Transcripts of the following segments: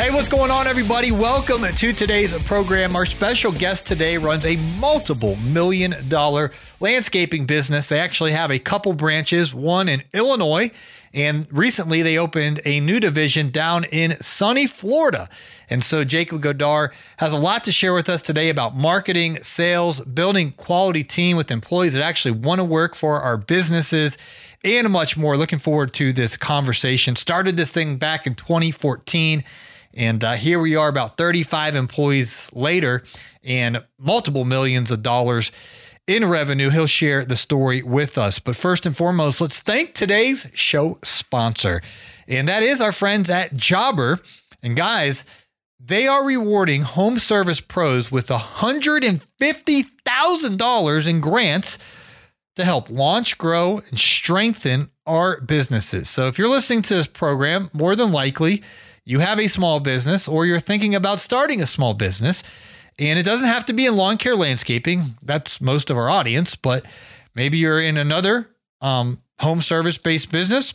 Hey, what's going on, everybody? Welcome to today's program. Our special guest today runs a multiple million dollar landscaping business. They actually have a couple branches, one in Illinois, and recently they opened a new division down in sunny Florida. And so Jacob Godar has a lot to share with us today about marketing, sales, building quality team with employees that actually want to work for our businesses and much more. Looking forward to this conversation. Started this thing back in 2014 and uh, here we are, about 35 employees later, and multiple millions of dollars in revenue. He'll share the story with us. But first and foremost, let's thank today's show sponsor, and that is our friends at Jobber. And guys, they are rewarding home service pros with $150,000 in grants to help launch, grow, and strengthen our businesses. So if you're listening to this program, more than likely, you have a small business or you're thinking about starting a small business, and it doesn't have to be in lawn care landscaping. That's most of our audience, but maybe you're in another um, home service based business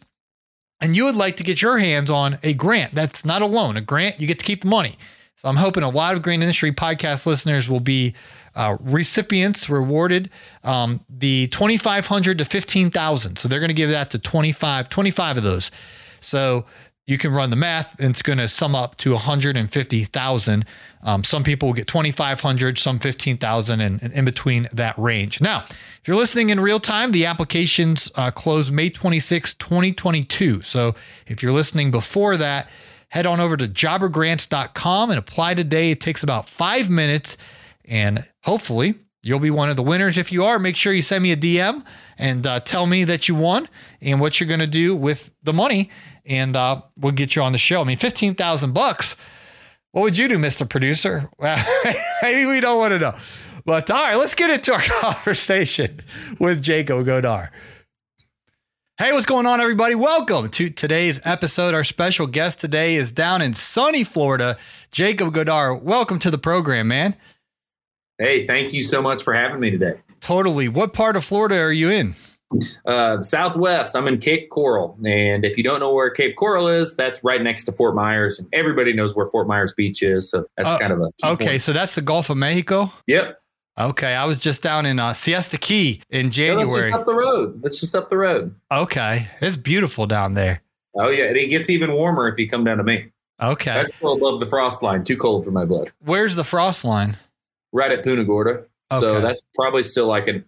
and you would like to get your hands on a grant. That's not a loan, a grant, you get to keep the money. So I'm hoping a lot of Green Industry podcast listeners will be uh, recipients rewarded um, the 2500 to 15000 so they're going to give that to 25 25 of those so you can run the math and it's going to sum up to 150,000. Um, some people will get 2,500, some 15,000 and, and, in between that range. Now, if you're listening in real time, the applications uh, close May 26, 2022. So if you're listening before that, head on over to jobbergrants.com and apply today. It takes about five minutes and hopefully you'll be one of the winners. If you are, make sure you send me a DM and uh, tell me that you won and what you're going to do with the money and uh, we'll get you on the show. I mean, 15,000 bucks. What would you do, Mr. Producer? maybe we don't want to know. But all right, let's get into our conversation with Jacob Godar. Hey, what's going on, everybody? Welcome to today's episode. Our special guest today is down in sunny Florida, Jacob Godar. Welcome to the program, man. Hey, thank you so much for having me today. Totally. What part of Florida are you in? Uh, southwest. I'm in Cape Coral, and if you don't know where Cape Coral is, that's right next to Fort Myers, and everybody knows where Fort Myers Beach is. So that's uh, kind of a okay. Point. So that's the Gulf of Mexico. Yep. Okay, I was just down in uh, Siesta Key in January. that's just up the road. That's just up the road. Okay, it's beautiful down there. Oh yeah, and it gets even warmer if you come down to me. Okay, that's still above the frost line. Too cold for my blood. Where's the frost line? Right at Punta Gorda. Okay. So that's probably still like an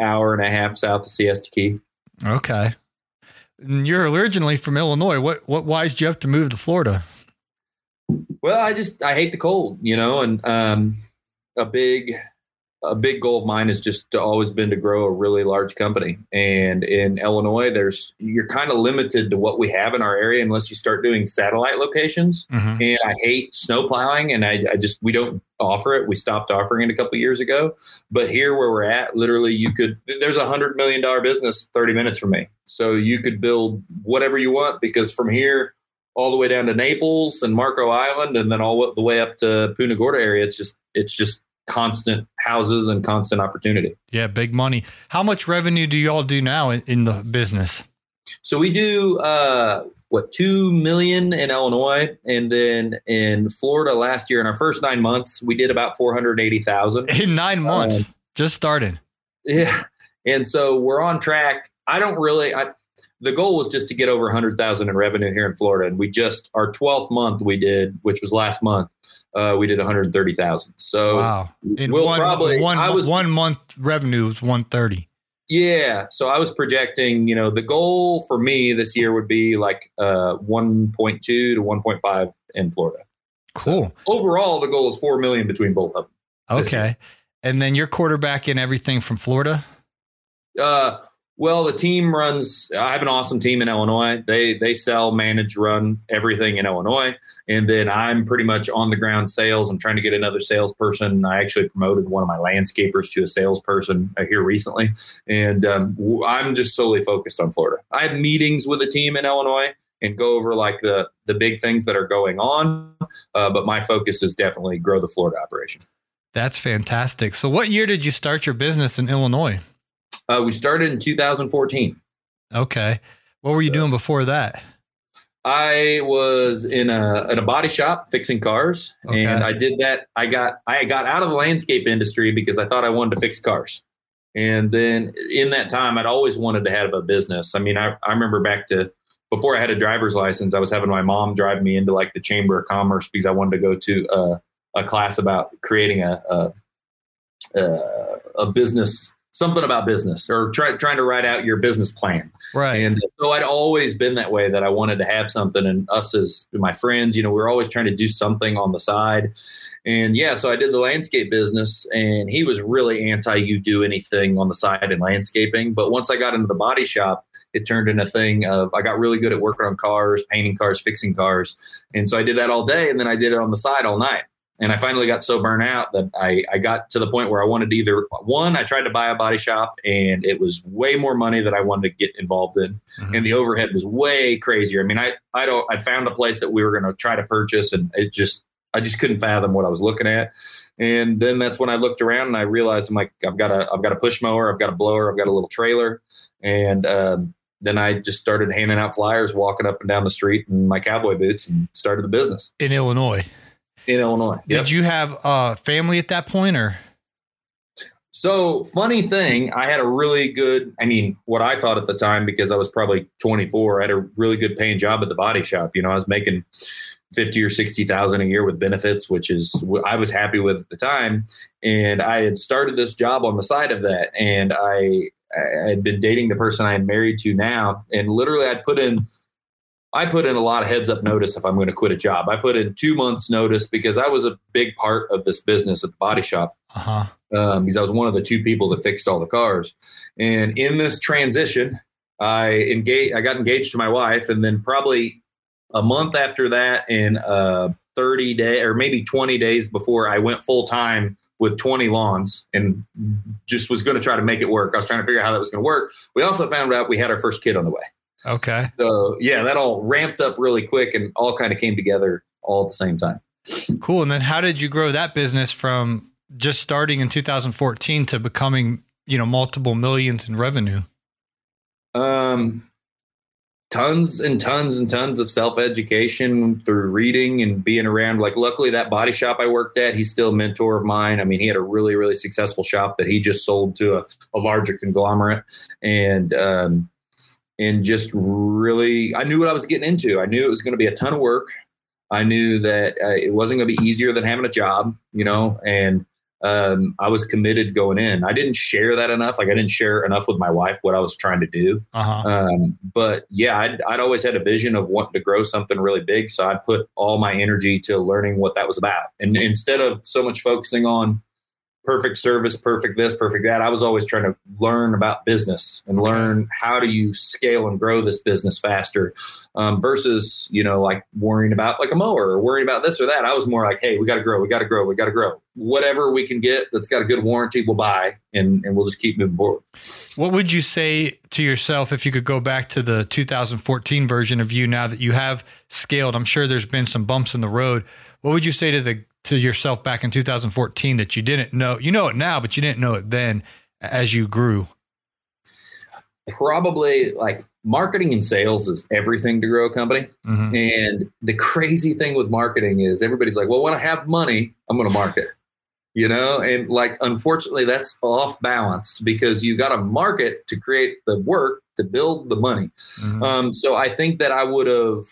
hour and a half south of Siesta Key. Okay. And you're originally from Illinois. What what wised you up to move to Florida? Well, I just I hate the cold, you know, and um, a big a big goal of mine has just always been to grow a really large company. And in Illinois, there's you're kind of limited to what we have in our area unless you start doing satellite locations. Mm-hmm. And I hate snow plowing, and I, I, just we don't offer it. We stopped offering it a couple years ago. But here, where we're at, literally, you could there's a hundred million dollar business 30 minutes from me, so you could build whatever you want because from here all the way down to Naples and Marco Island, and then all the way up to Punta Gorda area. It's just it's just constant houses and constant opportunity. Yeah, big money. How much revenue do you all do now in, in the business? So we do uh, what two million in Illinois, and then in Florida last year in our first nine months we did about four hundred eighty thousand in nine months. Um, just started. Yeah, and so we're on track. I don't really. I, the goal was just to get over 100,000 in revenue here in Florida. And we just, our 12th month we did, which was last month, uh, we did 130,000. So wow. In we'll one, probably, one, I was, one month revenue was 130. Yeah. So I was projecting, you know, the goal for me this year would be like uh, 1.2 to 1.5 in Florida. Cool. So overall, the goal is 4 million between both of them. Okay. And then your quarterback in everything from Florida? Uh, Well, the team runs. I have an awesome team in Illinois. They they sell, manage, run everything in Illinois, and then I'm pretty much on the ground sales. I'm trying to get another salesperson. I actually promoted one of my landscapers to a salesperson uh, here recently, and um, I'm just solely focused on Florida. I have meetings with the team in Illinois and go over like the the big things that are going on, uh, but my focus is definitely grow the Florida operation. That's fantastic. So, what year did you start your business in Illinois? Uh, we started in 2014. Okay. What were you so, doing before that? I was in a in a body shop fixing cars, okay. and I did that. I got I got out of the landscape industry because I thought I wanted to fix cars. And then in that time, I'd always wanted to have a business. I mean, I, I remember back to before I had a driver's license, I was having my mom drive me into like the Chamber of Commerce because I wanted to go to a, a class about creating a, a, a business something about business or try, trying to write out your business plan. Right. And so I'd always been that way that I wanted to have something. And us as my friends, you know, we are always trying to do something on the side. And yeah, so I did the landscape business and he was really anti you do anything on the side in landscaping. But once I got into the body shop, it turned into a thing of I got really good at working on cars, painting cars, fixing cars. And so I did that all day and then I did it on the side all night. And I finally got so burnt out that I, I got to the point where I wanted to either one, I tried to buy a body shop and it was way more money that I wanted to get involved in. Mm-hmm. And the overhead was way crazier. I mean, I, I don't, I found a place that we were going to try to purchase and it just, I just couldn't fathom what I was looking at. And then that's when I looked around and I realized I'm like, I've got a, I've got a push mower, I've got a blower, I've got a little trailer. And, um, then I just started handing out flyers, walking up and down the street in my cowboy boots and started the business in Illinois in Illinois. Did you have a family at that point or? So funny thing, I had a really good, I mean, what I thought at the time, because I was probably 24, I had a really good paying job at the body shop. You know, I was making 50 or 60,000 a year with benefits, which is I was happy with at the time. And I had started this job on the side of that. And I, I had been dating the person I am married to now. And literally I'd put in I put in a lot of heads up notice if I'm going to quit a job. I put in two months notice because I was a big part of this business at the body shop. Uh-huh. Um, because I was one of the two people that fixed all the cars. And in this transition, I engaged, I got engaged to my wife, and then probably a month after that, in uh, 30 day or maybe 20 days before I went full time with 20 lawns and just was going to try to make it work. I was trying to figure out how that was going to work. We also found out we had our first kid on the way. Okay. So yeah, that all ramped up really quick and all kind of came together all at the same time. Cool. And then how did you grow that business from just starting in 2014 to becoming, you know, multiple millions in revenue? Um, tons and tons and tons of self education through reading and being around. Like, luckily, that body shop I worked at, he's still a mentor of mine. I mean, he had a really, really successful shop that he just sold to a, a larger conglomerate. And, um, and just really, I knew what I was getting into. I knew it was going to be a ton of work. I knew that uh, it wasn't going to be easier than having a job, you know, and um, I was committed going in. I didn't share that enough. Like I didn't share enough with my wife what I was trying to do. Uh-huh. Um, but yeah, I'd, I'd always had a vision of wanting to grow something really big. So I put all my energy to learning what that was about. And instead of so much focusing on perfect service, perfect this, perfect that. I was always trying to learn about business and learn how do you scale and grow this business faster um, versus, you know, like worrying about like a mower or worrying about this or that. I was more like, hey, we got to grow, we got to grow, we got to grow. Whatever we can get that's got a good warranty, we'll buy and, and we'll just keep moving forward. What would you say to yourself if you could go back to the 2014 version of you now that you have scaled? I'm sure there's been some bumps in the road. What would you say to the to yourself back in 2014 that you didn't know? You know it now, but you didn't know it then as you grew. Probably like marketing and sales is everything to grow a company. Mm-hmm. And the crazy thing with marketing is everybody's like, well, when I have money, I'm going to market. You know, and like unfortunately, that's off balance because you got to market to create the work to build the money. Mm-hmm. Um, so I think that I would have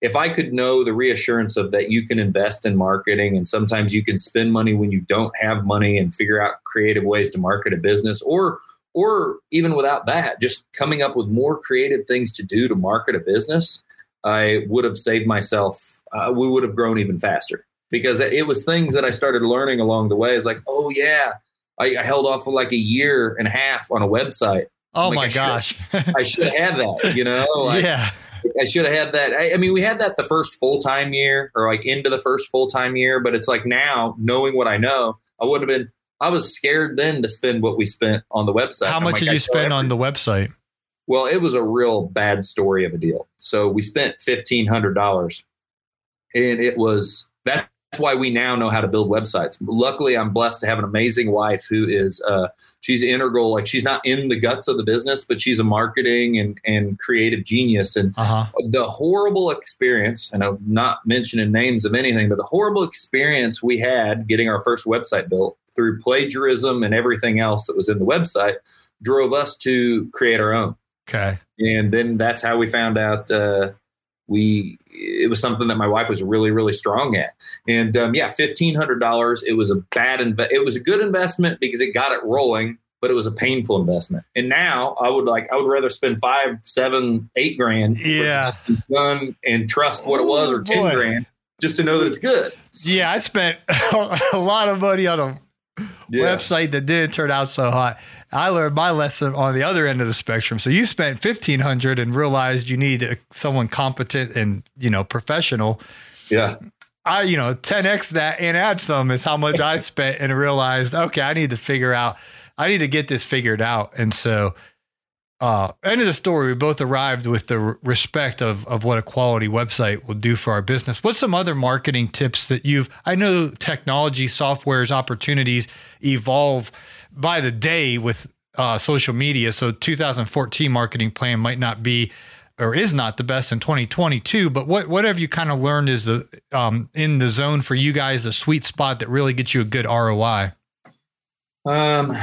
if I could know the reassurance of that you can invest in marketing and sometimes you can spend money when you don't have money and figure out creative ways to market a business or or even without that just coming up with more creative things to do to market a business I would have saved myself uh, we would have grown even faster because it was things that I started learning along the way it's like oh yeah I, I held off for like a year and a half on a website Oh Like, my I should- gosh. I should have had that, you know? Like, yeah. I should have had that. I, I mean, we had that the first full time year or like into the first full time year, but it's like now knowing what I know, I wouldn't have been. I was scared then to spend what we spent on the website. How I'm much like, did you spend on the website? Well, it was a real bad story of a deal. So we spent fifteen hundred dollars, and it was that's why we now know how to build websites. Luckily, I'm blessed to have an amazing wife who is uh, she's integral. Like she's not in the guts of the business, but she's a marketing and and creative genius. And Uh huh. the horrible experience, and I'm not mentioning names of anything, but the horrible experience we had getting our first website built through plagiarism and everything else that was in the website drove us to create our own Okay. and then that's how we found out uh, we it was something that my wife was really really strong at and um, yeah $1500 it was a bad inve- it was a good investment because it got it rolling but it was a painful investment and now i would like i would rather spend five seven eight grand Yeah. done and trust what it was or 10 boy. grand just to know that it's good Yeah. I spent a lot of money on a yeah website that didn't turn out so hot. I learned my lesson on the other end of the spectrum. So you spent fifteen hundred and realized you need someone competent and you know professional. yeah I you know ten x that and add some is how much I spent and realized okay I need to figure out I need to get this figured out and so. Uh, end of the story. We both arrived with the respect of of what a quality website will do for our business. What's some other marketing tips that you've? I know technology, softwares, opportunities evolve by the day with uh, social media. So 2014 marketing plan might not be or is not the best in 2022. But what what have you kind of learned is the um, in the zone for you guys the sweet spot that really gets you a good ROI? Um,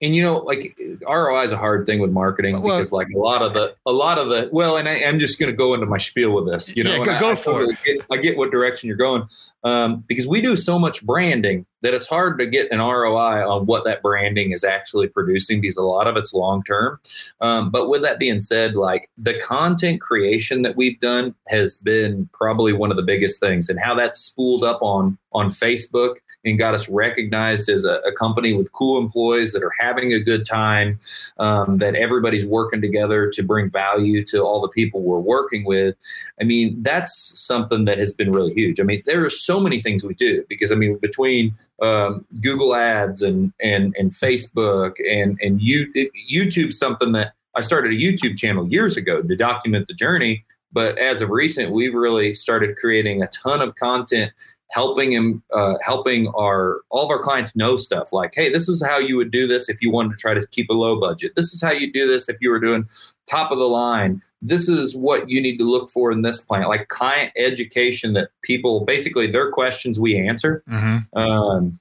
and you know, like ROI is a hard thing with marketing Well- because, like, a lot of the, a lot of the, well, and I, I'm just going to go into my spiel with this. You know, Yeah, go- I- go I for totally Get, I get what direction you're going, um, because we do so much branding that it's hard to get an ROI on what that branding is actually producing because a lot of it's long term. Um, but with that being said, like the content creation that we've done has been probably one of the biggest things, and how that's spooled up on on Facebook and got us recognized as a, a company with cool employees that are having a good time, um, that everybody's working together to bring value to all the people we're working with. I mean, that's something that has been really huge. I mean, there are so many things we do because I mean, between um, Google Ads and and and Facebook and and you, YouTube, something that I started a YouTube channel years ago to document the journey. But as of recent, we've really started creating a ton of content helping him uh, helping our all of our clients know stuff like hey this is how you would do this if you wanted to try to keep a low budget this is how you do this if you were doing top of the line this is what you need to look for in this plan like client education that people basically their questions we answer Mm-hmm. um,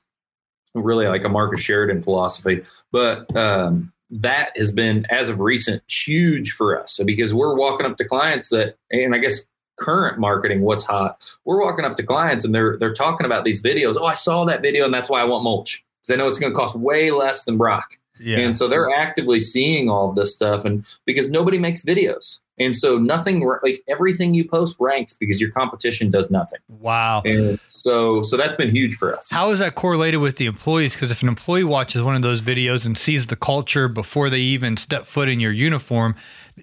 really like a Marcus Sheridan philosophy. But um, that has been, as of recent, huge for us because we're walking up to clients that, and I guess current marketing, what's hot, we're walking up to clients and they're they're talking about these videos. Oh, I saw that video and that's why I want mulch because I know it's going to cost way less than Brock. Yeah. And so they're actively seeing all of this stuff, and because nobody makes videos, and so nothing like everything you post ranks because your competition does nothing. wow. And so, so that's been huge for us. How is that correlated with the employees? Because if an employee watches one of those videos and sees the culture before they even step foot in your uniform,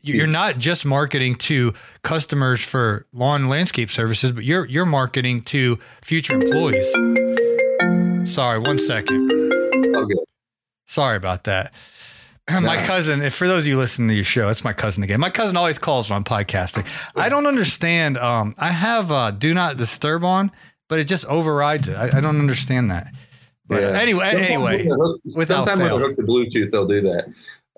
you're not just marketing to customers for lawn landscape services, but you're you're marketing to future employees. Sorry, one second. Good. Sorry about that. My cousin, if for those of you listening to your show, it's my cousin again. My cousin always calls when I'm podcasting. I don't understand. Um, I have uh, do not disturb on, but it just overrides it. I, I don't understand that. But Yeah. anyway, Sometimes anyway, with the hook- without sometimes fail. with a hook to Bluetooth, they'll do that.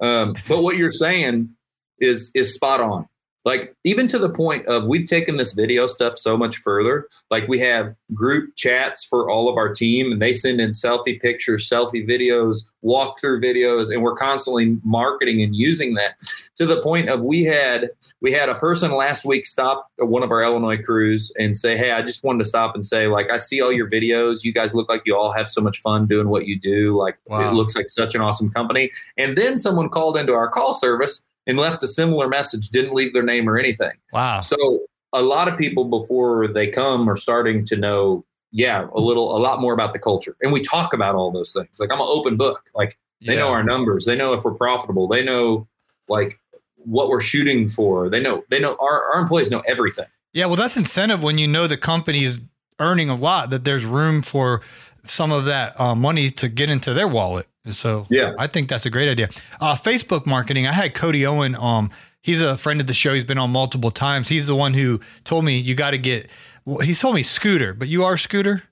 Um, but what you're saying is is spot on. Like even to the point of we've taken this video stuff so much further. Like we have group chats for all of our team, and they send in selfie pictures, selfie videos, walkthrough videos, and we're constantly marketing and using that to the point of we had we had a person last week stop one of our Illinois crews and say, "Hey, I just wanted to stop and say, like, I see all your videos. You guys look like you all have so much fun doing what you do. Like, Wow. it looks like such an awesome company." And then someone called into our call service and left a similar message, didn't leave their name or anything. wow. So a lot of people before they come are starting to know, yeah, a little, a lot more about the culture, and we talk about all those things. Like I'm an open book. Like they know our numbers. They know if we're profitable. They know like what we're shooting for. They know they know our, our employees know everything. Yeah, well, that's incentive when you know the company's earning a lot that there's room for some of that uh, money to get into their wallet. And So yeah, I think that's a great idea. Uh, Facebook marketing. I had Cody Owen. Um, he's a friend of the show. He's been on multiple times. He's the one who told me you got to get. Well, he told me Scooter, but you are Scooter.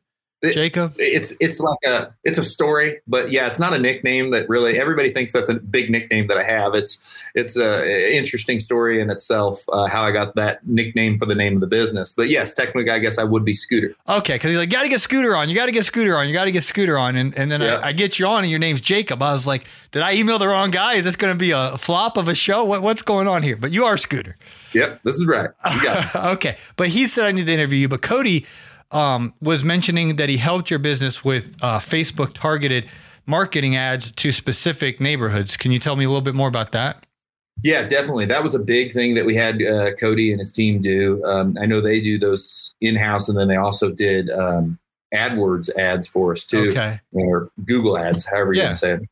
Jacob? It's it's like a it's a story, but yeah, it's not a nickname that really everybody thinks that's a big nickname that I have. It's it's a interesting story in itself uh, how I got that nickname for the name of the business. But yes, technically, I guess I would be Scooter. Okay, because he's like, got to get Scooter on. You got to get Scooter on. You got to get Scooter on. And and then yeah. I, I, get you on, and your name's Jacob. I was like, did I email the wrong guy? Is this going to be a flop of a show? What what's going on here? But you are Scooter. Yep, this is right. okay, but he said I need to interview you. But Cody um, was mentioning that he helped your business with uh, Facebook targeted marketing ads to specific neighborhoods. Can you tell me a little bit more about that? Yeah, definitely. That was a big thing that we had uh, Cody and his team do. Um, I know they do those in house, and then they also did um, AdWords ads for us too, okay. or Google ads, however you yeah. want to say it.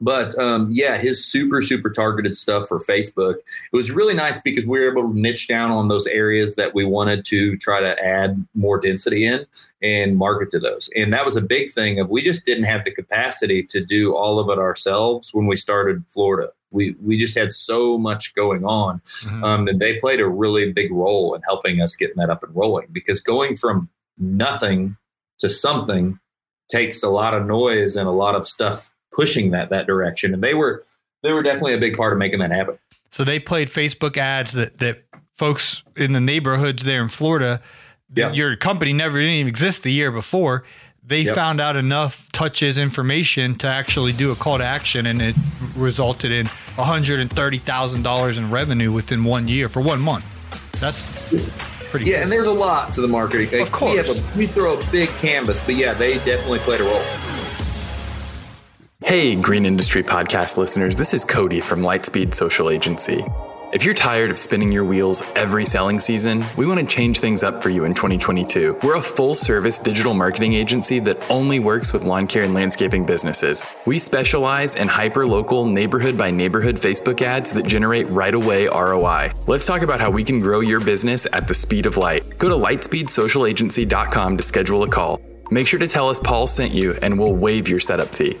But um, yeah, his super, super targeted stuff for Facebook. It was really nice because we were able to niche down on those areas that we wanted to try to add more density in and market to those. And that was a big thing of we just didn't have the capacity to do all of it ourselves when we started Florida. We we just had so much going on mm-hmm. um, that they played a really big role in helping us getting that up and rolling. Because going from nothing to something takes a lot of noise and a lot of stuff pushing that that direction, and they were they were definitely a big part of making that happen. So they played Facebook ads that that folks in the neighborhoods there in Florida. Yep. Your company never didn't even exist the year before. They yep. found out enough touches information to actually do a call to action, and it resulted in one hundred and thirty thousand dollars in revenue within one year for one month. That's pretty. Yeah, cool. and there's a lot to the marketing. Of course, we, a, we throw a big canvas, but yeah, they definitely played a role. Hey, Green Industry Podcast listeners, this is Cody from Lightspeed Social Agency. If you're tired of spinning your wheels every selling season, we want to change things up for you in 2022. We're a full service digital marketing agency that only works with lawn care and landscaping businesses. We specialize in hyper local, neighborhood by neighborhood Facebook ads that generate right away ROI. Let's talk about how we can grow your business at the speed of light. Go to lightspeedsocialagency.com to schedule a call. Make sure to tell us Paul sent you, and we'll waive your setup fee.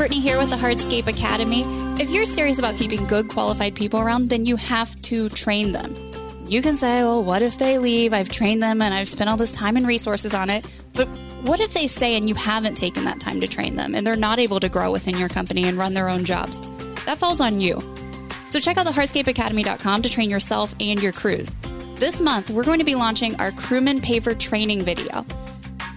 Brittany here with the Hardscape Academy. If you're serious about keeping good qualified people around, then you have to train them. You can say, well, what if they leave? I've trained them and I've spent all this time and resources on it. But what if they stay and you haven't taken that time to train them and they're not able to grow within your company and run their own jobs? That falls on you. So check out the hardscapeacademy.com to train yourself and your crews. This month, we're going to be launching our crewman paver training video.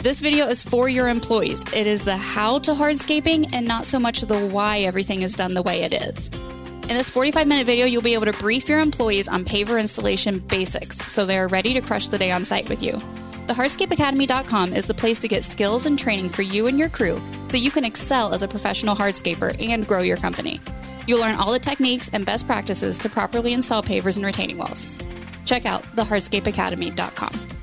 This video is for your employees. It is the how to hardscaping and not so much the why everything is done the way it is. In this 45 minute video, you'll be able to brief your employees on paver installation basics so they are ready to crush the day on site with you. The hardscapeacademy.com is the place to get skills and training for you and your crew so you can excel as a professional hardscaper and grow your company. You'll learn all the techniques and best practices to properly install pavers and retaining walls. Check out thehardscapeacademy.com.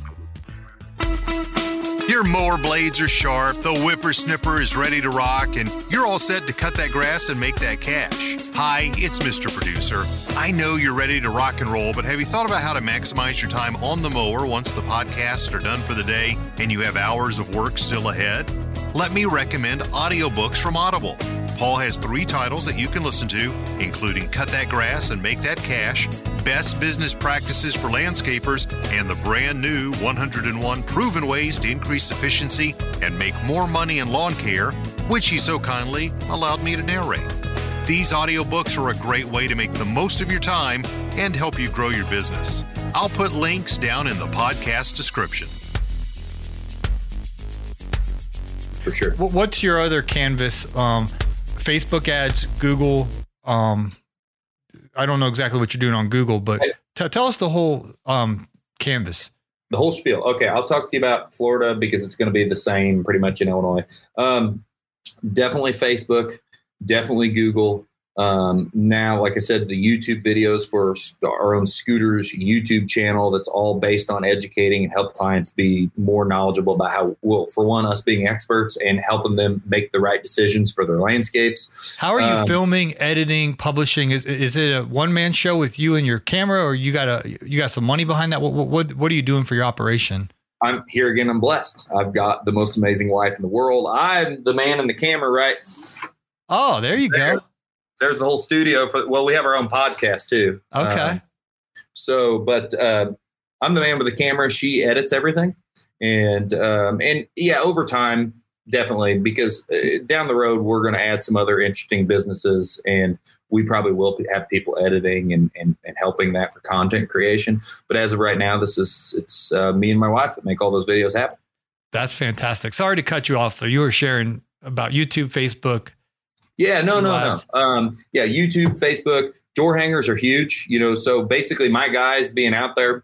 Your mower blades are sharp, the whippersnipper is ready to rock, and you're all set to cut that grass and make that cash. Hi, it's Mr. Producer. I know you're ready to rock and roll, but have you thought about how to maximize your time on the mower once the podcasts are done for the day and you have hours of work still ahead? Let me recommend audiobooks from Audible. Paul has three titles that you can listen to, including Cut That Grass and Make That Cash, Best Business Practices for Landscapers, and the brand new 101 Proven Ways to Increase Efficiency and Make More Money in Lawn Care, which he so kindly allowed me to narrate. These audiobooks are a great way to make the most of your time and help you grow your business. I'll put links down in the podcast description. For sure. What's your other canvas? Um, Facebook ads, Google. Um, I don't know exactly what you're doing on Google, but t- tell us the whole um, canvas. The whole spiel. Okay, I'll talk to you about Florida because it's going to be the same pretty much in Illinois. Um, definitely Facebook, definitely Google. Um, now, like I said, the YouTube videos for our own Scooter's YouTube channel that's all based on educating and help clients be more knowledgeable about how, well, for one, us being experts and helping them make the right decisions for their landscapes. How are you um, filming, editing, publishing? Is, is it a one man show with you and your camera, or you got a you got some money behind that? What what what are you doing for your operation? I'm here again. I'm blessed. I've got the most amazing wife in the world. I'm the man in the camera, right? Oh, there you there. go there's the whole studio for. Well, we have our own podcast too. Okay. Um, so, but uh, I'm the man with the camera. She edits everything, and um, and yeah, over time, definitely because uh, down the road we're going to add some other interesting businesses, and we probably will have people editing and, and, and helping that for content creation. But as of right now, this is it's uh, me and my wife that make all those videos happen. That's fantastic. Sorry to cut you off. Though. You were sharing about YouTube, Facebook, yeah, no, no, no. Um, yeah, YouTube, Facebook, door hangers are huge. You know, so basically, my guys being out there,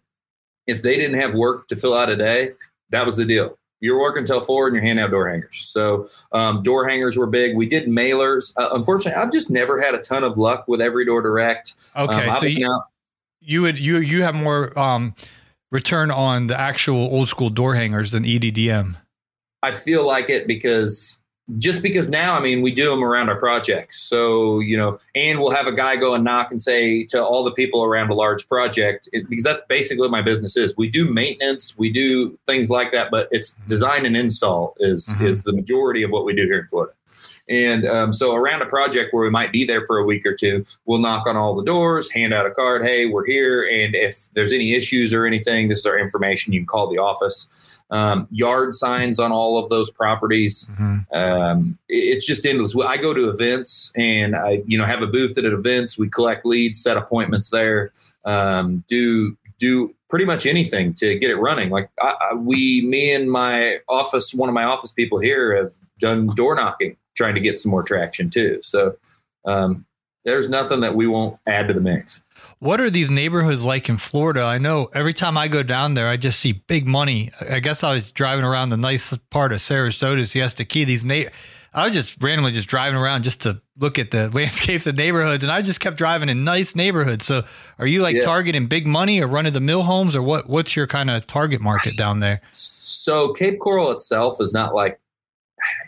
if they didn't have work to fill out a day, that was the deal. You're working till four and you're handing out door hangers. So um, door hangers were big. We did mailers. Uh, unfortunately, I've just never had a ton of luck with Every Door Direct. Okay, um, so you, out- you would you you have more um, return on the actual old school door hangers than EDDM. I feel like it because just because now, I mean, we do them around our projects. So, you know, and we'll have a guy go and knock and say to all the people around a large project, it, because that's basically what my business is. We do maintenance, we do things like that, but it's design and install is mm-hmm. is the majority of what we do here in Florida. And um, so, around a project where we might be there for a week or two, we'll knock on all the doors, hand out a card, hey, we're here, and if there's any issues or anything, this is our information. You can call the office um, yard signs on all of those properties. Mm-hmm. Um, it's just endless. I go to events and I, you know, have a booth at events. We collect leads, set appointments there, um, do do pretty much anything to get it running. Like I, I, we, me and my office, one of my office people here have done door knocking, trying to get some more traction too. So um, there's nothing that we won't add to the mix. What are these neighborhoods like in Florida? I know every time I go down there, I just see big money. I guess I was driving around the nice part of Sarasota, Siesta Key. These na- I was just randomly just driving around just to look at the landscapes of neighborhoods, and I just kept driving in nice neighborhoods. So, are you like yeah. targeting big money or run of the mill homes, or what? What's your kind of target market down there? So, Cape Coral itself is not like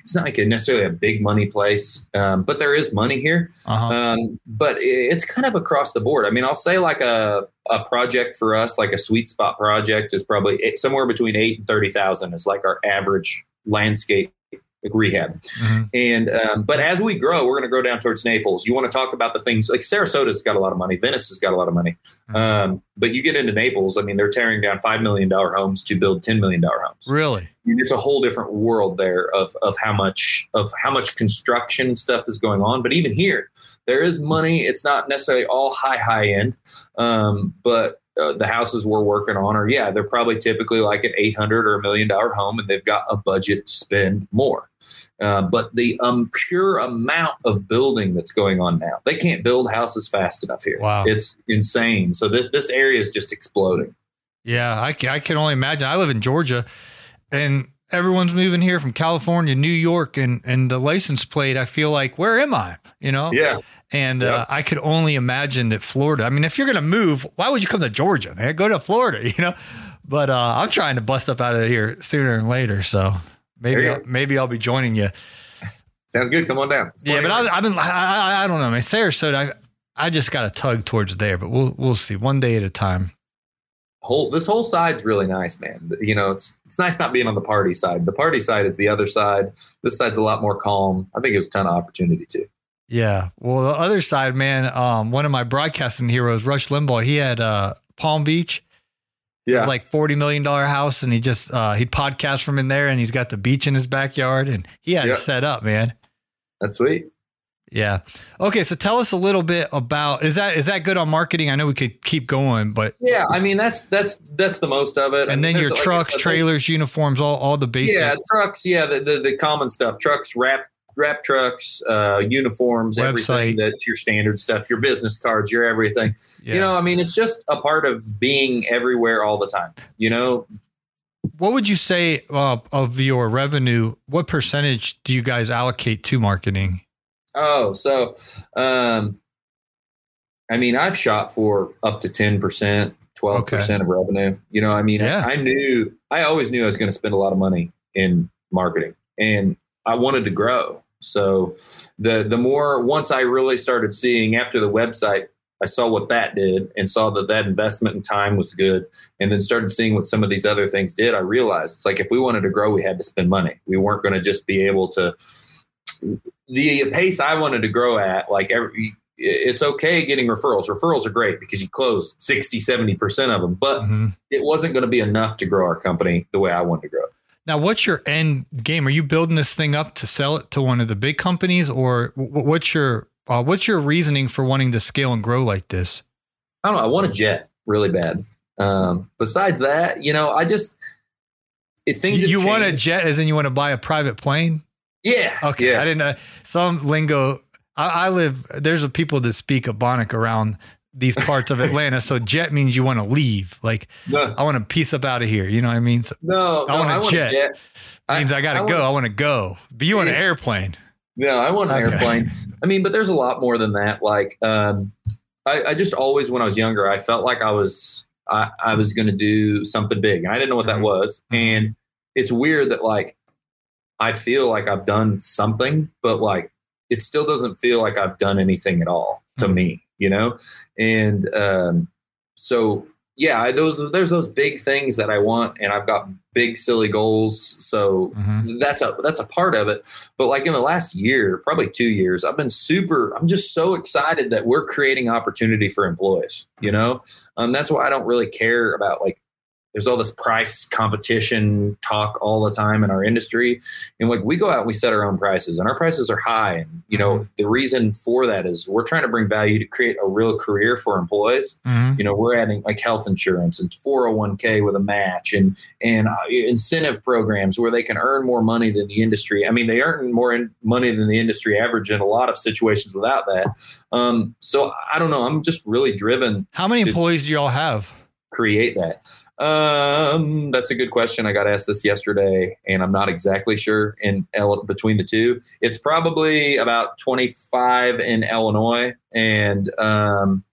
it's not like a necessarily a big money place, um, but there is money here. Uh-huh. Um, but it's kind of across the board. I mean, I'll say like a a project for us, like a sweet spot project, is probably somewhere between eight and thirty thousand is like our average landscape like rehab. Mm-hmm. And um, but as we grow, we're going to grow down towards Naples. You want to talk about the things like Sarasota's got a lot of money, Venice has got a lot of money. Mm-hmm. Um, but you get into Naples, I mean, they're tearing down five million dollar homes to build ten million dollar homes. Really? It's a whole different world there of of how much of how much construction stuff is going on. But even here, there is money. It's not necessarily all high high end, um, but uh, the houses we're working on are yeah they're probably typically like an 800 or a million dollar home and they've got a budget to spend more. Uh, but the um, pure amount of building that's going on now they can't build houses fast enough here. Wow. It's insane. So th- this area is just exploding. Yeah I can, I can only imagine. I live in georgia and everyone's moving here from California, New York, and and the license plate. I feel like where am I? You know? Yeah. And uh, I could only imagine that Florida. I mean, if you're gonna move, why would you come to Georgia, man? Go to Florida, you know. But uh, I'm trying to bust up out of here sooner than later. So maybe I'll, maybe I'll be joining you. Sounds good. Come on down. Yeah, but I, I've been I, I, I don't know, man. Sarasota, I, I just got a tug towards there, but we'll we'll see one day at a time. Whole this whole side's really nice, man. You know, it's it's nice not being on the party side. The party side is the other side. This side's a lot more calm. I think there's a ton of opportunity too. Yeah. Well, the other side, man. Um, one of my broadcasting heroes, Rush Limbaugh, he had uh Palm Beach. Yeah. It's like forty million dollar house, and he just uh he'd podcast from in there, and he's got the beach in his backyard, and he had Yeah. it set up, man. That's sweet. Yeah. Okay, so tell us a little bit about is that is that good on marketing? I know we could keep going, but Yeah, I mean that's that's that's the most of it. I and mean, then your there's, like I trucks, trailers, uniforms, all all the basic. Yeah, trucks. Yeah, the, the the common stuff. Trucks, wrap wrap trucks, uh, uniforms, everything Website. that's your standard stuff. Your business cards, your everything. Yeah. You know, I mean, it's just a part of being everywhere all the time. You know, what would you say uh, of your revenue? What percentage do you guys allocate to marketing? Oh, so um I mean, I've shot for up to 10%, 12% of revenue. You know, I mean, Yeah. I, I knew I always knew I was going to spend a lot of money in marketing and I wanted to grow. So the the more once I really started seeing after the website I saw what that did and saw that that investment in time was good and then started seeing what some of these other things did I realized it's like if we wanted to grow we had to spend money. We weren't going to just be able to the pace I wanted to grow at, like every, it's okay getting referrals. Referrals are great because you close 60, 70% of them, but Mhm. it wasn't going to be enough to grow our company the way I wanted to grow. Now, what's your end game? Are you building this thing up to sell it to one of the big companies, or what's your uh, what's your reasoning for wanting to scale and grow like this? I don't know. I want a jet really bad. Um, besides that, you know, I just, if things have you want a jet, as in you want to buy a private plane? Yeah. Okay, Yeah. I didn't know some lingo. I, I live. There's a people that speak Ebonic around these parts of Atlanta. so jet means you want to leave. Like No, I want to piece up out of here. You know what I mean? So no, I no, want a jet. means I, gotta I go. I want to go. But you want an airplane. No, I want an Okay. airplane. I mean, but there's a lot more than that. Like, um, I, I just always, when I was younger, I felt like I was, I, I was going to do something big, and I didn't know what that was. Mhm. And it's weird that like, I feel like I've done something, but like, it still doesn't feel like I've done anything at all to Mhm. me, you know. And um, so, yeah, I, those there's those big things that I want, and I've got big silly goals. So Mhm. that's a that's a part of it but like in the last year probably two years i've been super i'm just so excited that we're creating opportunity for employees you know um, that's why i don't really care about like there's all this price competition talk all the time in our industry. And like we go out and we set our own prices and our prices are high. And you know the reason for that is we're trying to bring value to create a real career for employees. Mhm. you know we're adding like health insurance and 401k with a match and and uh, incentive programs where they can earn more money than the industry. I mean they earn more in money than the industry average in a lot of situations without that. Um, so i don't know. I'm just really driven How many to employees do y'all have? Create that um, that's a good question i got asked this yesterday and i'm not exactly sure in between the two it's probably about 25 in illinois and um,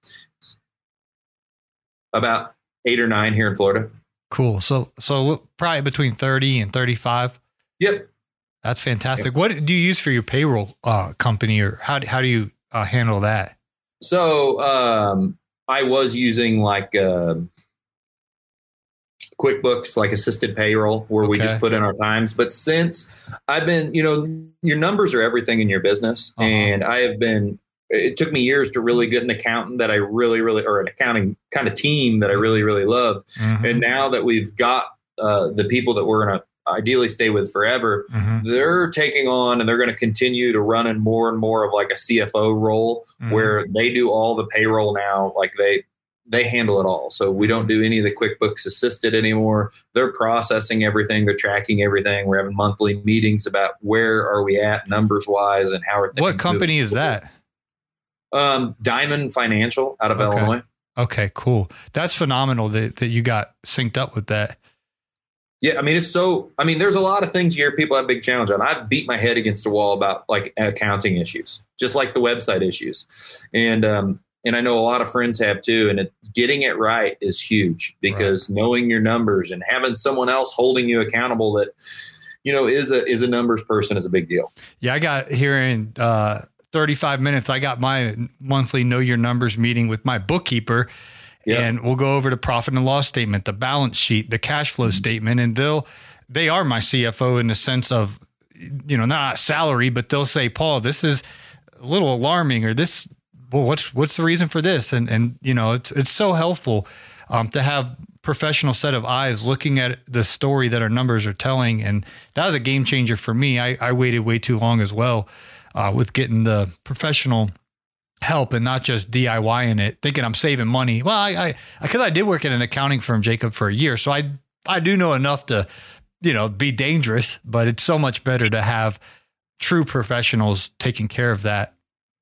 about eight or nine here in florida Cool. So so probably between 30 and 35. Yep. That's fantastic. What do you use for your payroll uh, company or how, do- how do you uh, handle that? So um, I was using like uh, QuickBooks, like assisted payroll, where we just put in our times. But since I've been, you know, your numbers are everything in your business, Uh-huh. and I have been. It took me years to really get an accountant that I really, really, or an accounting kind of team that I really, really loved. Mhm. And now that we've got uh, the people that we're going to ideally stay with forever, Mhm. they're taking on and they're going to continue to run in more and more of like a CFO role Mhm. where they do all the payroll now like they they handle it all so we don't do any of the quickbooks assisted anymore they're processing everything they're tracking everything we're having monthly meetings about where are we at numbers wise and how are things what company is that? um diamond financial out of Okay. illinois Okay, cool. That's phenomenal that, that you got synced up with that. Yeah, I mean it's so. I mean, there's a lot of things here people have big challenge on. I've beat my head against a wall about like accounting issues, just like the website issues, and um, and I know a lot of friends have too. And it, getting it right is huge because right. knowing your numbers and having someone else holding you accountable that you know is a is a numbers person is a big deal. Yeah, I got here in uh, 35 minutes. I got my monthly know your numbers meeting with my bookkeeper Yep. And we'll go over the profit and loss statement, the balance sheet, the cash flow mm-hmm. statement, and they'll they are my CFO in the sense of you know not salary, but they'll say, Paul, this is a little alarming, or this well, what's what's the reason for this? And and you know it's it's so helpful um, to have professional set of eyes looking at the story that our numbers are telling, and that was a game changer for me. I, I waited way too long as well uh, with getting the professional help and not just DIYing it, thinking I'm saving money. Well, I, because I, I, did work in an accounting firm, Jacob, for a year, so I, I do know enough to, you know, be dangerous. But it's so much better to have true professionals taking care of that.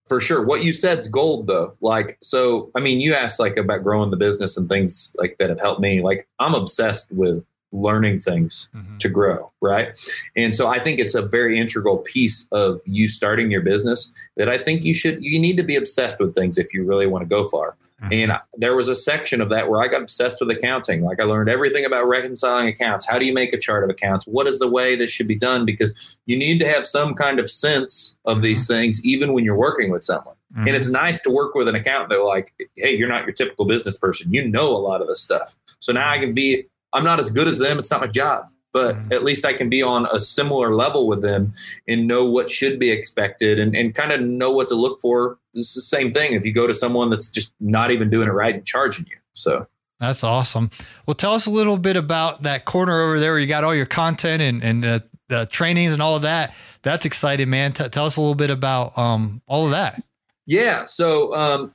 For sure. What you said's gold, though. Like, so, I mean, you asked like about growing the business and things like that have helped me. Like, I'm obsessed with learning things mm-hmm. to grow, right? And so I think it's a very integral piece of you starting your business that I think you should you need to be obsessed with things if you really want to go far. Mm-hmm. And there was a section of that where I got obsessed with accounting. Like I learned everything about reconciling accounts. How do you make a chart of accounts? What is the way this should be done because you need to have some kind of sense of these mm-hmm. things even when you're working with someone. Mm-hmm. And it's nice to work with an accountant that like, hey, you're not your typical business person. You know a lot of this stuff. So now I can be I'm not as good as them. It's not my job, but mm-hmm. at least I can be on a similar level with them and know what should be expected and, and kind of know what to look for. It's the same thing if you go to someone that's just not even doing it right and charging you. So that's awesome. Well, tell us a little bit about that corner over there where you got all your content and, and uh, the trainings and all of that. That's exciting, man. T- tell us a little bit about um, all of that. Yeah. So um,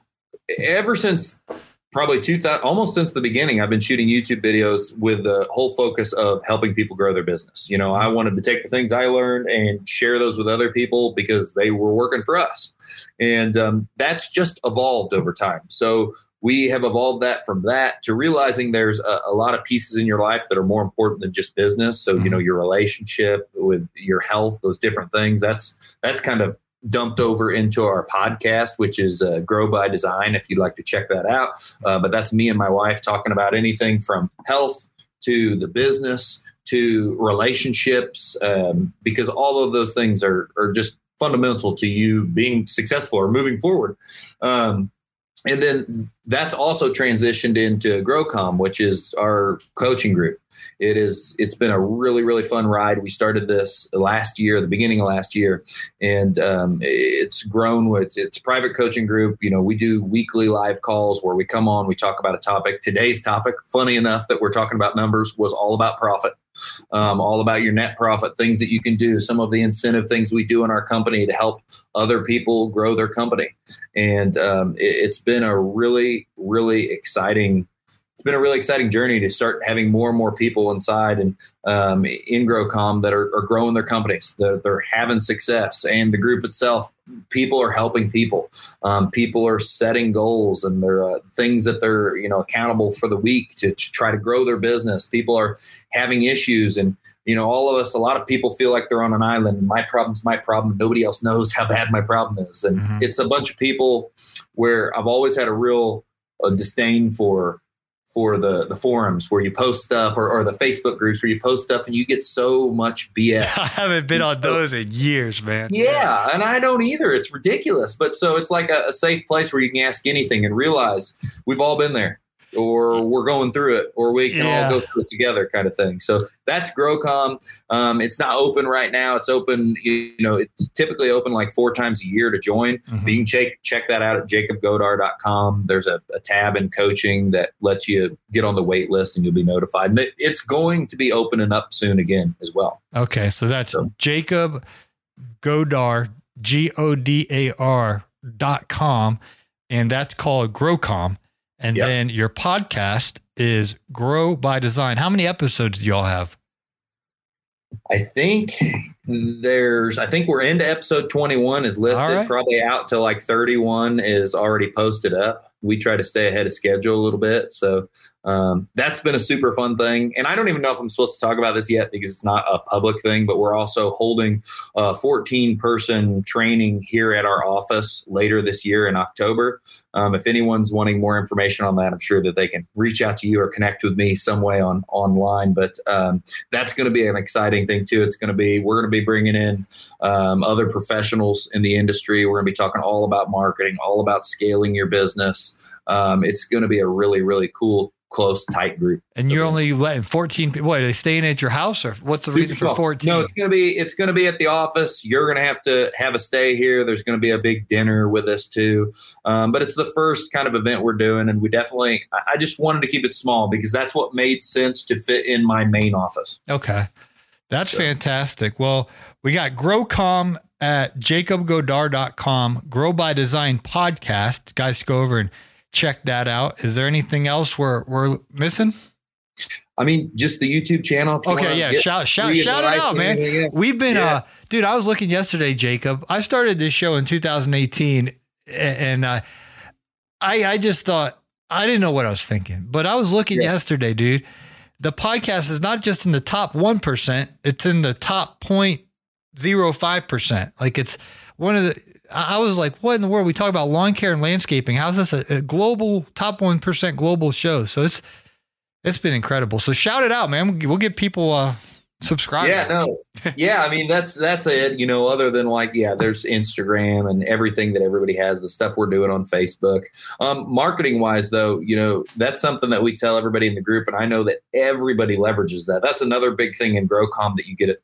ever since probably two thousand almost since the beginning i've been shooting youtube videos with the whole focus of helping people grow their business. You know i wanted to take the things i learned and share those with other people because they were working for us. And um, that's just evolved over time. So we have evolved that from that to realizing there's a, a, lot of pieces in your life that are more important than just business. So mm-hmm. you know your relationship with your health those different things that's that's kind of dumped over into our podcast, which is uh, Grow by Design, if you'd like to check that out. Uh, but that's me and my wife talking about anything from health to the business to relationships, um, because all of those things are, are just fundamental to you being successful or moving forward. Um, and then that's also transitioned into GrowCom, which is our coaching group. It is. It's been a really, really fun ride. We started this last year, the beginning of last year, and um, it's grown. With, it's private coaching group. You know, we do weekly live calls where we come on, we talk about a topic. Today's topic, funny enough, that we're talking about numbers, was all about profit. Um, all about your net profit, things that you can do, some of the incentive things we do in our company to help other people grow their company. And um, it, has been a really, really exciting it's been a really exciting journey to start having more and more people inside and um, in GrowCom that are, are growing their companies. They're, they're, having success, and the group itself, people are helping people. Um, people are setting goals and there are uh, things that they're you know accountable for the week to, to try to grow their business. People are having issues and you know all of us a lot of people feel like they're on an island my problem's my problem nobody else knows how bad my problem is and mm-hmm. it's a bunch of people where i've always had a real a disdain for for the the forums where you post stuff or, or the Facebook groups where you post stuff and you get so much BS. I haven't been on those in years, man. Yeah, and I don't either. It's ridiculous. But so it's like a, a safe place where you can ask anything and realize we've all been there or we're going through it, or we can yeah. all go through it together, kind of thing. So that's GrowCom. Um, it's not open right now. It's open, you know, it's typically open like four times a year to join. Mm-hmm. But you can check check that out at jacobgodar.com. There's a, a tab in coaching that lets you get on the wait list and you'll be notified. But it's going to be opening up soon again as well. Okay, so that's so. Jacob Godar, G O D A R dot com, and that's called GrowCom. And yep. then your podcast is Grow by Design. How many episodes do y'all have? I think There's, I think we're into episode 21 is listed, right. probably out to like 31 is already posted up. We try to stay ahead of schedule a little bit. So um, that's been a super fun thing. And I don't even know if I'm supposed to talk about this yet because it's not a public thing, but we're also holding a 14 person training here at our office later this year in October. Um, if anyone's wanting more information on that, I'm sure that they can reach out to you or connect with me some way on online. But um, that's going to be an exciting thing too. It's going to be we're going to be bringing in um, other professionals in the industry. We're going to be talking all about marketing, all about scaling your business. Um, it's going to be a really really cool, close, tight group. And you're only letting 14 people. What are they staying at your house, or what's the reason for 14? No, it's gonna be it's gonna be at the office. You're gonna have to have a stay here. There's gonna be a big dinner with us too. Um, but it's the first kind of event we're doing, and we definitely I just wanted to keep it small because that's what made sense to fit in my main office. Okay. That's So- fantastic. Well, we got Growcom at jacobgodar.com, Grow by Design podcast. Guys, go over and check that out. Is there anything else we're we're missing? I mean, just the YouTube channel. Okay, yeah, shout shout shout it out, man. yeah. We've been Yeah. uh dude, I was looking yesterday, Jacob. I started this show in 2018 and uh I I just thought I didn't know what I was thinking, but I was looking Yeah. yesterday, dude. The podcast is not just in the top 1%, it's in the top 0.05%. Like it's one of the I was like, what in the world? We talk about lawn care and landscaping. How's this a, a global top 1% global show? So it's it's been incredible. So shout it out, man. We'll, we'll get people uh subscribing. Yeah, no, yeah. I mean, that's that's it. You know, other than like, yeah, there's Instagram and everything that everybody has. The stuff we're doing on Facebook. Um, marketing wise, though, you know, that's something that we tell everybody in the group, and I know that everybody leverages that. That's another big thing in GrowCom that you get it.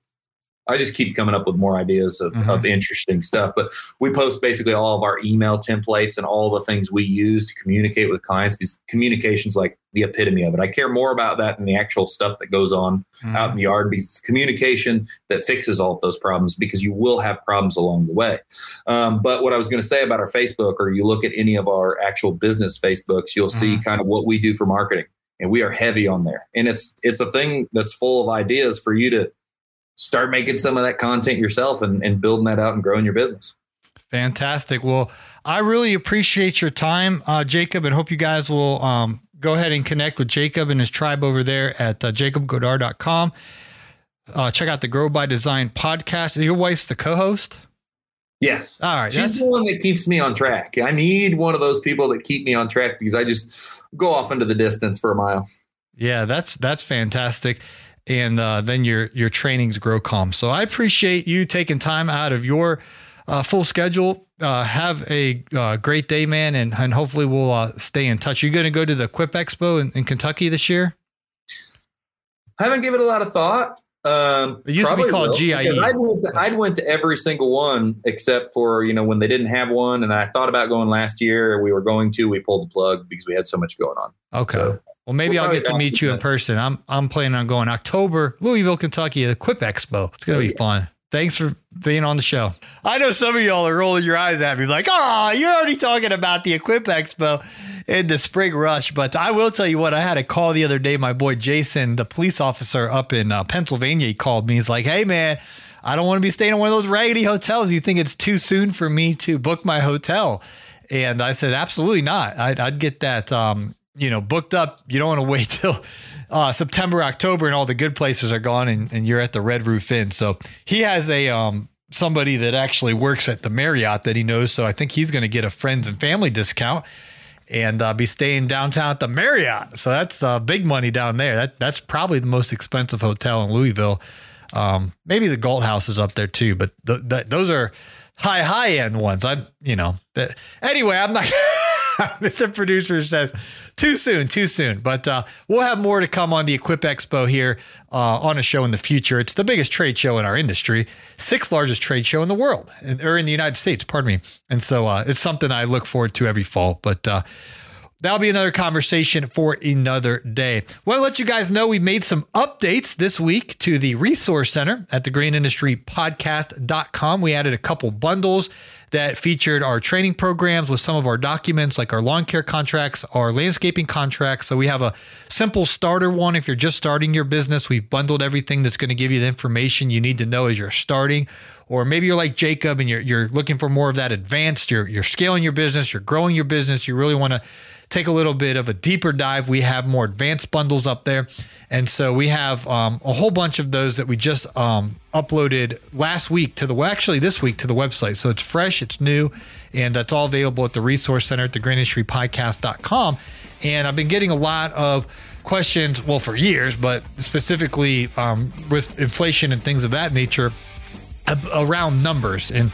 I just keep coming up with more ideas of, Mhm. of interesting stuff. But we post basically all of our email templates and all the things we use to communicate with clients because communication's like the epitome of it. I care more about that than the actual stuff that goes on Mhm. out in the yard because it's communication that fixes all of those problems because you will have problems along the way. Um, but what I was going to say about our Facebook, or you look at any of our actual business Facebooks, you'll see kind of what we do for marketing, and we are heavy on there. And it's it's a thing that's full of ideas for you to start making some of that content yourself and, and building that out and growing your business. Fantastic. Well, I really appreciate your time, uh, Jacob, and hope you guys will um, go ahead and connect with Jacob and his tribe over there at uh, jacobgodar.com. Uh, check out the Grow by Design podcast. Your wife's the co-host. Yes. All right, She's the one that keeps me on track. I need one of those people that keep me on track because I just go off into the distance for a mile. Yeah, that's that's fantastic. And uh, then your your trainings GrowCom. So I appreciate you taking time out of your uh, full schedule. Uh, have a uh, great day, man, and and hopefully we'll uh, stay in touch. You're going to go to the Equip Expo in, in Kentucky this year? I haven't given it a lot of thought. Um, It used to be called will, GIE. I'd went, to, I'd went to every single one except for you know when they didn't have one, and I thought about going last year. We were going to, we pulled the plug because we had so much going on. Okay. So, well, maybe I'll get to meet you in person. I'm I'm planning on going October, Louisville, Kentucky, the Equip Expo. It's gonna be fun. Thanks for being on the show. I know some of y'all are rolling your eyes at me like, oh, you're already talking about the Equip Expo in the spring rush. But I will tell you what, I had a call the other day. My boy Jason, the police officer up in uh, Pennsylvania, he called me. He's like, hey, man, I don't want to be staying in one of those raggedy hotels. You think it's too soon for me to book my hotel? And I said, absolutely not. I'd, I'd get that, um, you know, booked up. You don't want to wait till uh, September, October, and all the good places are gone, and, and you're at the Red Roof Inn. So he has a um, somebody that actually works at the Marriott that he knows. So I think he's going to get a friends and family discount and uh, be staying downtown at the Marriott. So that's uh, big money down there. That that's probably the most expensive hotel in Louisville. Um, maybe the Galt House is up there too, but th- th- those are high high end ones. I you know. anyway, I'm not. Mr. Producer says too soon, too soon. But uh, we'll have more to come on the Equip Expo here uh, on a show in the future. It's the biggest trade show in our industry, sixth largest trade show in the world, or in the United States, pardon me. And so uh, it's something I look forward to every fall. But uh, that'll be another conversation for another day. Want to let you guys know we made some updates this week to the resource center at the Green Industry Podcast.com. We added a couple bundles that featured our training programs with some of our documents, like our lawn care contracts, our landscaping contracts. So we have a simple starter one if you're just starting your business. We've bundled everything that's going to give you the information you need to know as you're starting. Or maybe you're like Jacob and you're you're looking for more of that advanced. You're you're scaling your business, you're growing your business. You really want to take a little bit of a deeper dive, we have more advanced bundles up there. And so we have um, a whole bunch of those that we just um, uploaded last week to the, well, actually this week to the website. So it's fresh, it's new, and that's all available at the resource center at the greenindustrypodcast.com. And I've been getting a lot of questions, well, for years, but specifically um, with inflation and things of that nature around numbers and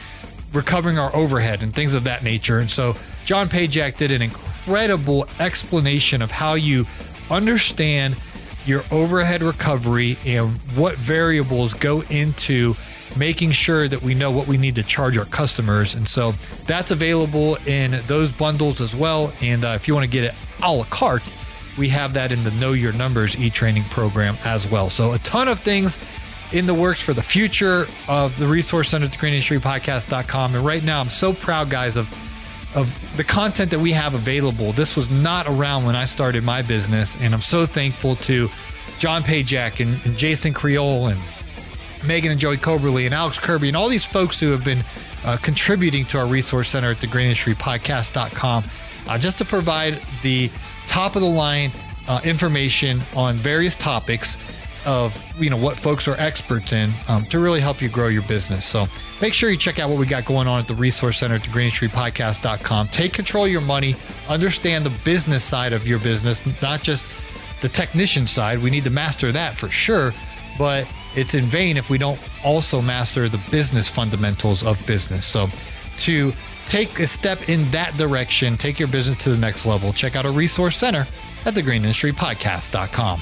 recovering our overhead and things of that nature. And so John Pajak did an incredible explanation of how you understand your overhead recovery and what variables go into making sure that we know what we need to charge our customers. And so that's available in those bundles as well. And uh, if you want to get it a la carte, we have that in the Know Your Numbers e training program as well. So a ton of things in the works for the future of the Resource Center at the Green Industry Podcast.com. And right now, I'm so proud, guys, of of the content that we have available. This was not around when I started my business, and I'm so thankful to John Pajak and, and Jason Creole and Megan and Joey Coberly and Alex Kirby and all these folks who have been uh, contributing to our resource center at the Green Industry Podcast.com uh, just to provide the top of the line uh, information on various topics of you know what folks are experts in um, to really help you grow your business. So make sure you check out what we got going on at the Resource Center at the Take control of your money, understand the business side of your business, not just the technician side. We need to master that for sure, but it's in vain if we don't also master the business fundamentals of business. So to take a step in that direction, take your business to the next level, check out a resource center at thegreenindustrypodcast.com.